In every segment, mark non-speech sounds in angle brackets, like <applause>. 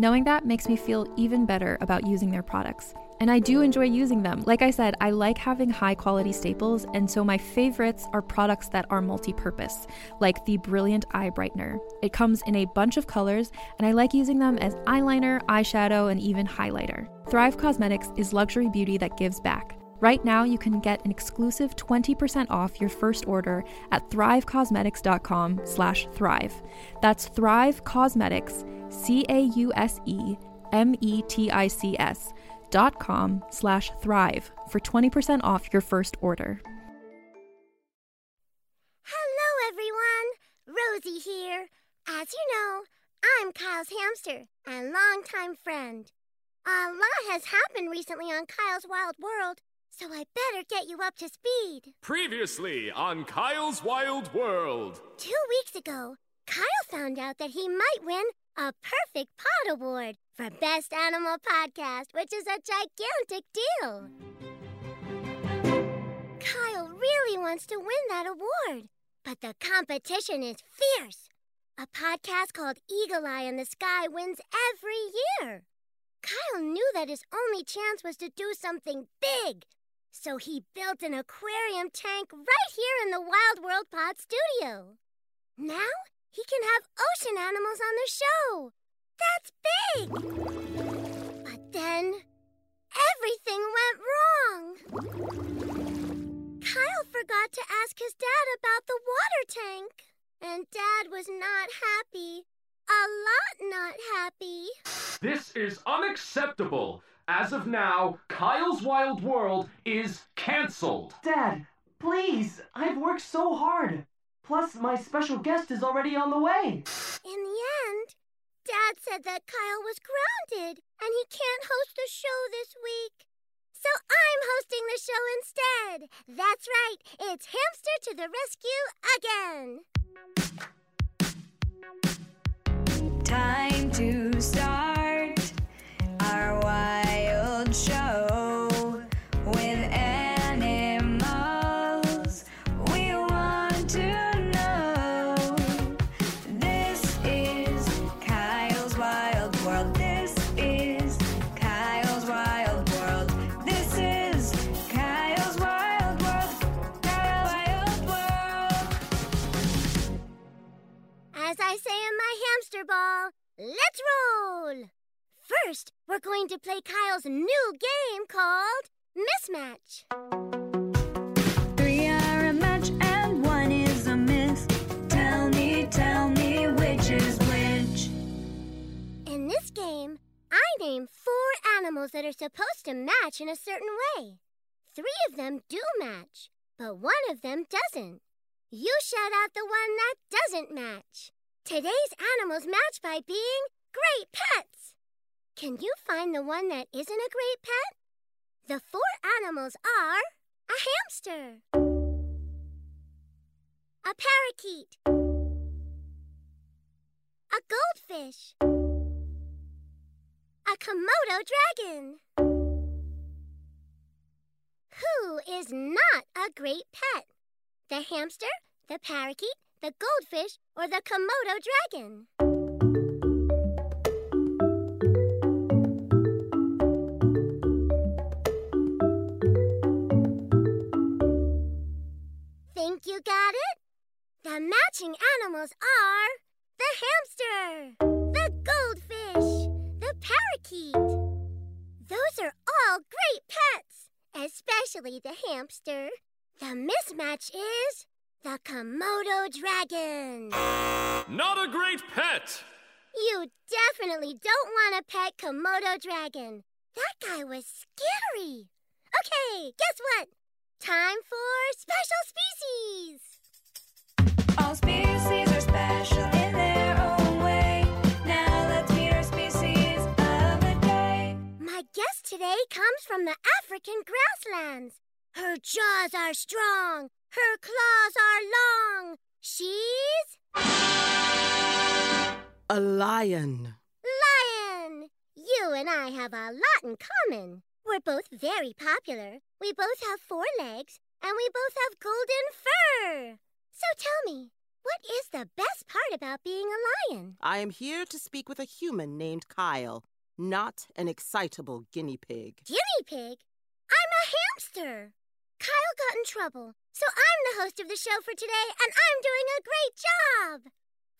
Knowing that makes me feel even better about using their products. And I do enjoy using them. Like I said, I like having high quality staples, and so my favorites are products that are multi purpose, like the Brilliant Eye Brightener. It comes in a bunch of colors, and I like using them as eyeliner, eyeshadow, and even highlighter. Thrive Causemetics is luxury beauty that gives back. Right now, you can get an exclusive 20% off your first order at thrivecausemetics.com slash thrive. That's Thrive Causemetics, C-A-U-S-E-M-E-T-I-C-S dot com slash thrive for 20% off your first order. Hello, everyone. Rosie here. As you know, I'm Kyle's hamster and longtime friend. A lot has happened recently on Kyle's Wild World, so I better get you up to speed. Previously on Kyle's Wild World. Two weeks ago, Kyle found out that he might win a Perfect Pod Award for Best Animal Podcast, which is a gigantic deal. Kyle really wants to win that award, but the competition is fierce. A podcast called Eagle Eye in the Sky wins every year. Kyle knew that his only chance was to do something big, so he built an aquarium tank right here in the Wild World Pod studio. Now he can have ocean animals on the show. That's big! But then everything went wrong. Kyle forgot to ask his dad about the water tank, and dad was not happy. A lot not happy. This is unacceptable. As of now, Kyle's Wild World is cancelled. Dad, please, I've worked so hard. Plus, my special guest is already on the way. In the end, Dad said that Kyle was grounded and he can't host the show this week. So I'm hosting the show instead. That's right, it's Hamster to the rescue again. Time to start our wild show we're going to play Kyle's new game called Mismatch. Three are a match and one is a miss. Tell me, tell me which is which. In this game, I name four animals that are supposed to match in a certain way. Three of them do match, but one of them doesn't. You shout out the one that doesn't match. Today's animals match by being great pets. Can you find the one that isn't a great pet? The four animals are a hamster, a parakeet, a goldfish, a Komodo dragon. Who is not a great pet? The hamster, the parakeet, the goldfish, or the Komodo dragon? Hamster. The mismatch is the Komodo dragon. Not a great pet! You definitely don't want a pet Komodo dragon. That guy was scary. Okay, guess what? Time for special species. All species are special in their own way. Now let's meet our species of the day. My guest today comes from the African grasslands. Her jaws are strong. Her claws are long. She's A lion. Lion. You and I have a lot in common. We're both very popular. We both have four legs, and we both have golden fur. So tell me, what is the best part about being a lion? I am here to speak with a human named Kyle, not an excitable guinea pig. Guinea pig? I'm a hamster. Kyle got in trouble, so I'm the host of the show for today, and I'm doing a great job.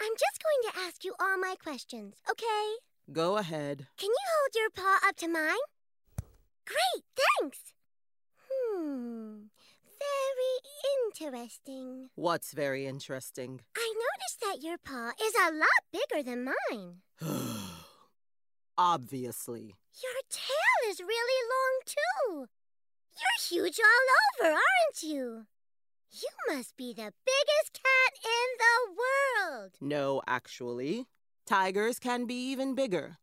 I'm just going to ask you all my questions, okay? Go ahead. Can you hold your paw up to mine? Great, thanks. Hmm, very interesting. What's very interesting? I noticed that your paw is a lot bigger than mine. <sighs> Obviously. Your tail is really long, too. You're huge all over, aren't you? You must be the biggest cat in the world. No, actually. Tigers can be even bigger.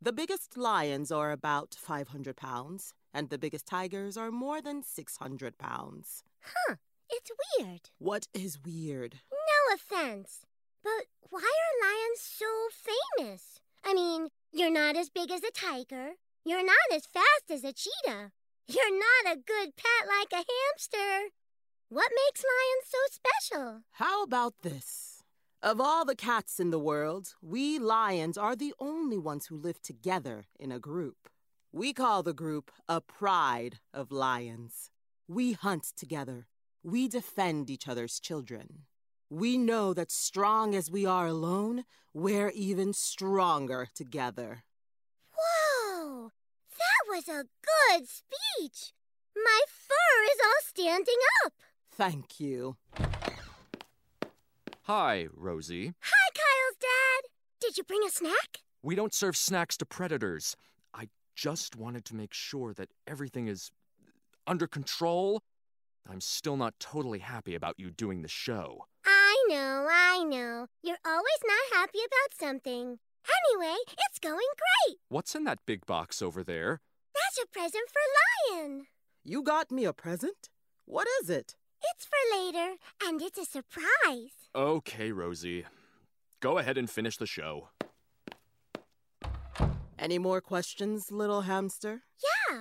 The biggest lions are about 500 pounds, and the biggest tigers are more than 600 pounds. Huh, it's weird. What is weird? No offense, but why are lions so famous? I mean, you're not as big as a tiger. You're not as fast as a cheetah. You're not a good pet like a hamster. What makes lions so special? How about this? Of all the cats in the world, we lions are the only ones who live together in a group. We call the group a pride of lions. We hunt together. We defend each other's children. We know that strong as we are alone, we're even stronger together. Whoa! That was a good speech! My fur is all standing up! Thank you. Hi, Rosie. Hi, Kyle's dad! Did you bring a snack? We don't serve snacks to predators. I just wanted to make sure that everything is under control. I'm still not totally happy about you doing the show. I know, I know. You're always not happy about something. Anyway, it's going great. What's in that big box over there? That's a present for Lion. You got me a present? What is it? It's for later, and it's a surprise. Okay, Rosie. Go ahead and finish the show. Any more questions, little hamster? Yeah,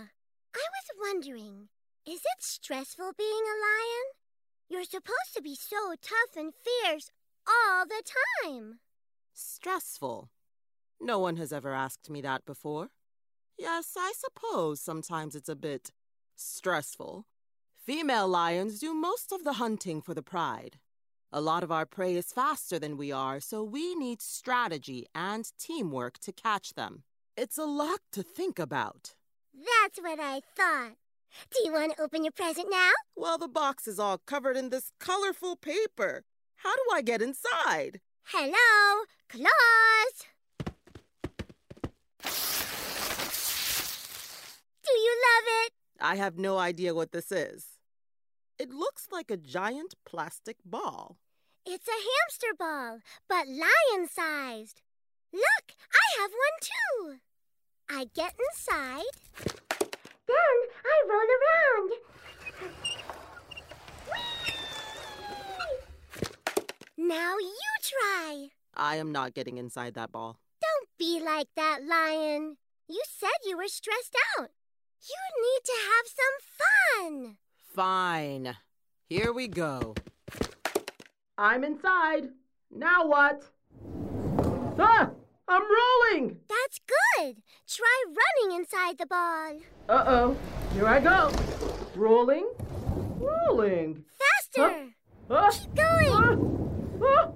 I was wondering, is it stressful being a lion? You're supposed to be so tough and fierce all the time. Stressful. No one has ever asked me that before. Yes, I suppose sometimes it's a bit stressful. Female lions do most of the hunting for the pride. A lot of our prey is faster than we are, so we need strategy and teamwork to catch them. It's a lot to think about. That's what I thought. Do you want to open your present now? Well, the box is all covered in this colorful paper. How do I get inside? Hello, claws. Do you love it? I have no idea what this is. It looks like a giant plastic ball. It's a hamster ball, but lion sized. Look, I have one too. I get inside. Then I roll around. Now you try. I am not getting inside that ball. Don't be like that, Lion. You said you were stressed out. You need to have some fun. Fine. Here we go. I'm inside. Now what? Ah! I'm rolling! That's good. Try running inside the ball. Uh oh. Here I go. Rolling. Rolling. Faster. Ah! Keep going. Ah! Ah!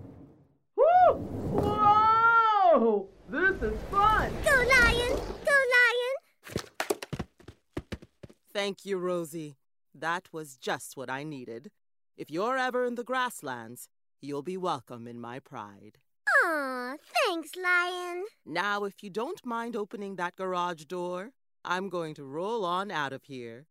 Woo! Whoa! This is fun! Go, Lion. Go, Lion. Thank you, Rosie. That was just what I needed. If you're ever in the grasslands, you'll be welcome in my pride. Aw, thanks, Lion. Now, if you don't mind opening that garage door, I'm going to roll on out of here.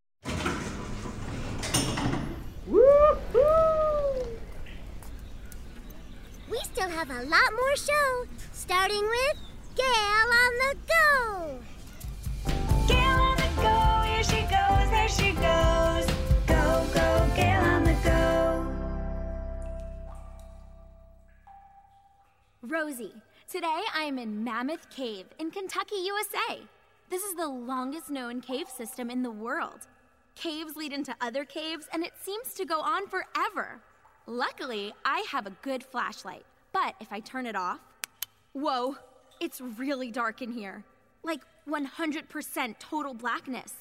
We still have a lot more show, starting with Gail on the Go. Rosie, today I am in Mammoth Cave in Kentucky, USA. This is the longest known cave system in the world. Caves lead into other caves, and it seems to go on forever. Luckily, I have a good flashlight, but if I turn it off, whoa, it's really dark in here. Like 100% total blackness.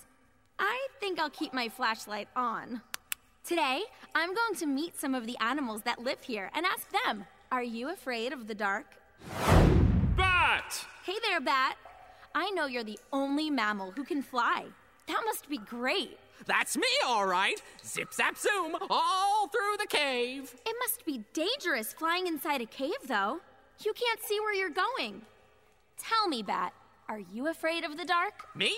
I think I'll keep my flashlight on. Today, I'm going to meet some of the animals that live here and ask them Are you afraid of the dark? Bat! Hey there, Bat. I know you're the only mammal who can fly. That must be great. That's me, all right. Zip zap zoom, all through the cave. It must be dangerous flying inside a cave, though. You can't see where you're going. Tell me, Bat, are you afraid of the dark? Me?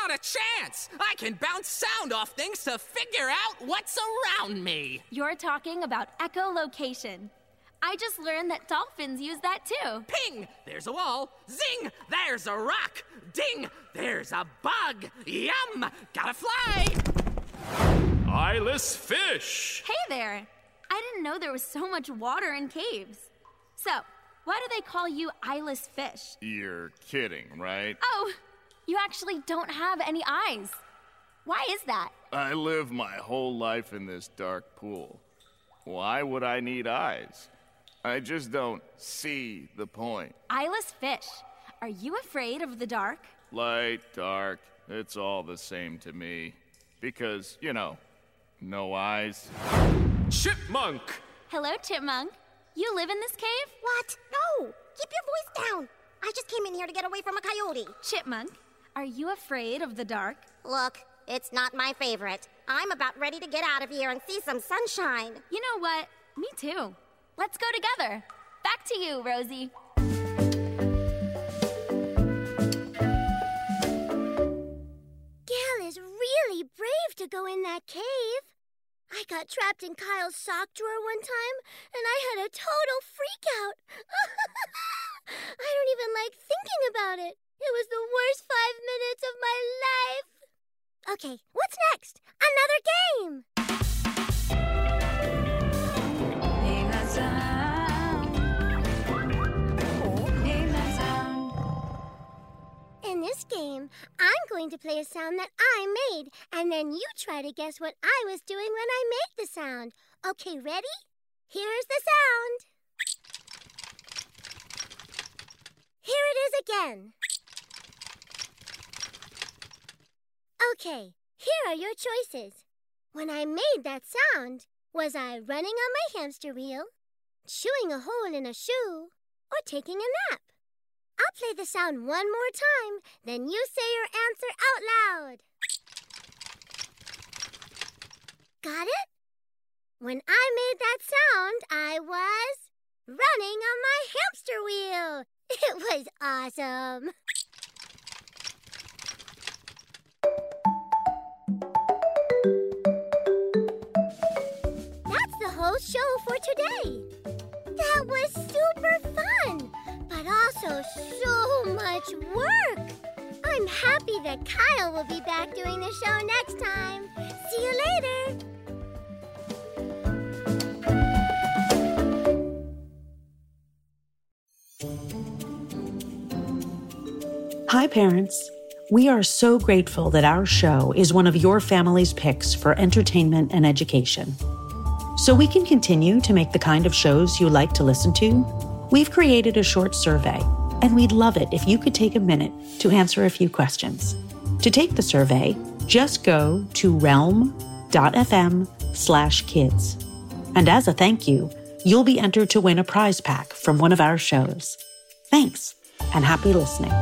Not a chance! I can bounce sound off things to figure out what's around me. You're talking about echolocation. I just learned that dolphins use that too. Ping! There's a wall. Zing! There's a rock. Ding! There's a bug. Yum! Gotta fly! Eyeless fish! Hey there! I didn't know there was so much water in caves. So, why do they call you eyeless fish? You're kidding, right? Oh, you actually don't have any eyes. Why is that? I live my whole life in this dark pool. Why would I need eyes? I just don't see the point. Eyeless fish. Are you afraid of the dark? Light, dark, it's all the same to me. Because, you know, no eyes. Chipmunk! Hello, Chipmunk. You live in this cave? What? No! Keep your voice down. I just came in here to get away from a coyote. Chipmunk, are you afraid of the dark? Look, it's not my favorite. I'm about ready to get out of here and see some sunshine. You know what? Me too. Let's go together. Back to you, Rosie. Gail is really brave to go in that cave. I got trapped in Kyle's sock drawer one time, and I had a total freak out. <laughs> I don't even like thinking about it. It was the worst five minutes of my life. Okay, what's next? Another game! This game, I'm going to play a sound that I made, and then you try to guess what I was doing when I made the sound. Okay, ready? Here's the sound. Here it is again. Okay, here are your choices. When I made that sound, was I running on my hamster wheel, chewing a hole in a shoe, or taking a nap? I'll play the sound one more time, then you say your answer out loud. Got it? When I made that sound, I was running on my hamster wheel. <laughs> It was awesome. That's the whole show for today. That was super fun, but also so much work. I'm happy that Kyle will be back doing the show next time. See you later. Hi, parents. We are so grateful that our show is one of your family's picks for entertainment and education. So we can continue to make the kind of shows you like to listen to, we've created a short survey, and we'd love it if you could take a minute to answer a few questions. To take the survey, just go to realm.fm slash kids. And as a thank you, you'll be entered to win a prize pack from one of our shows. Thanks, and happy listening.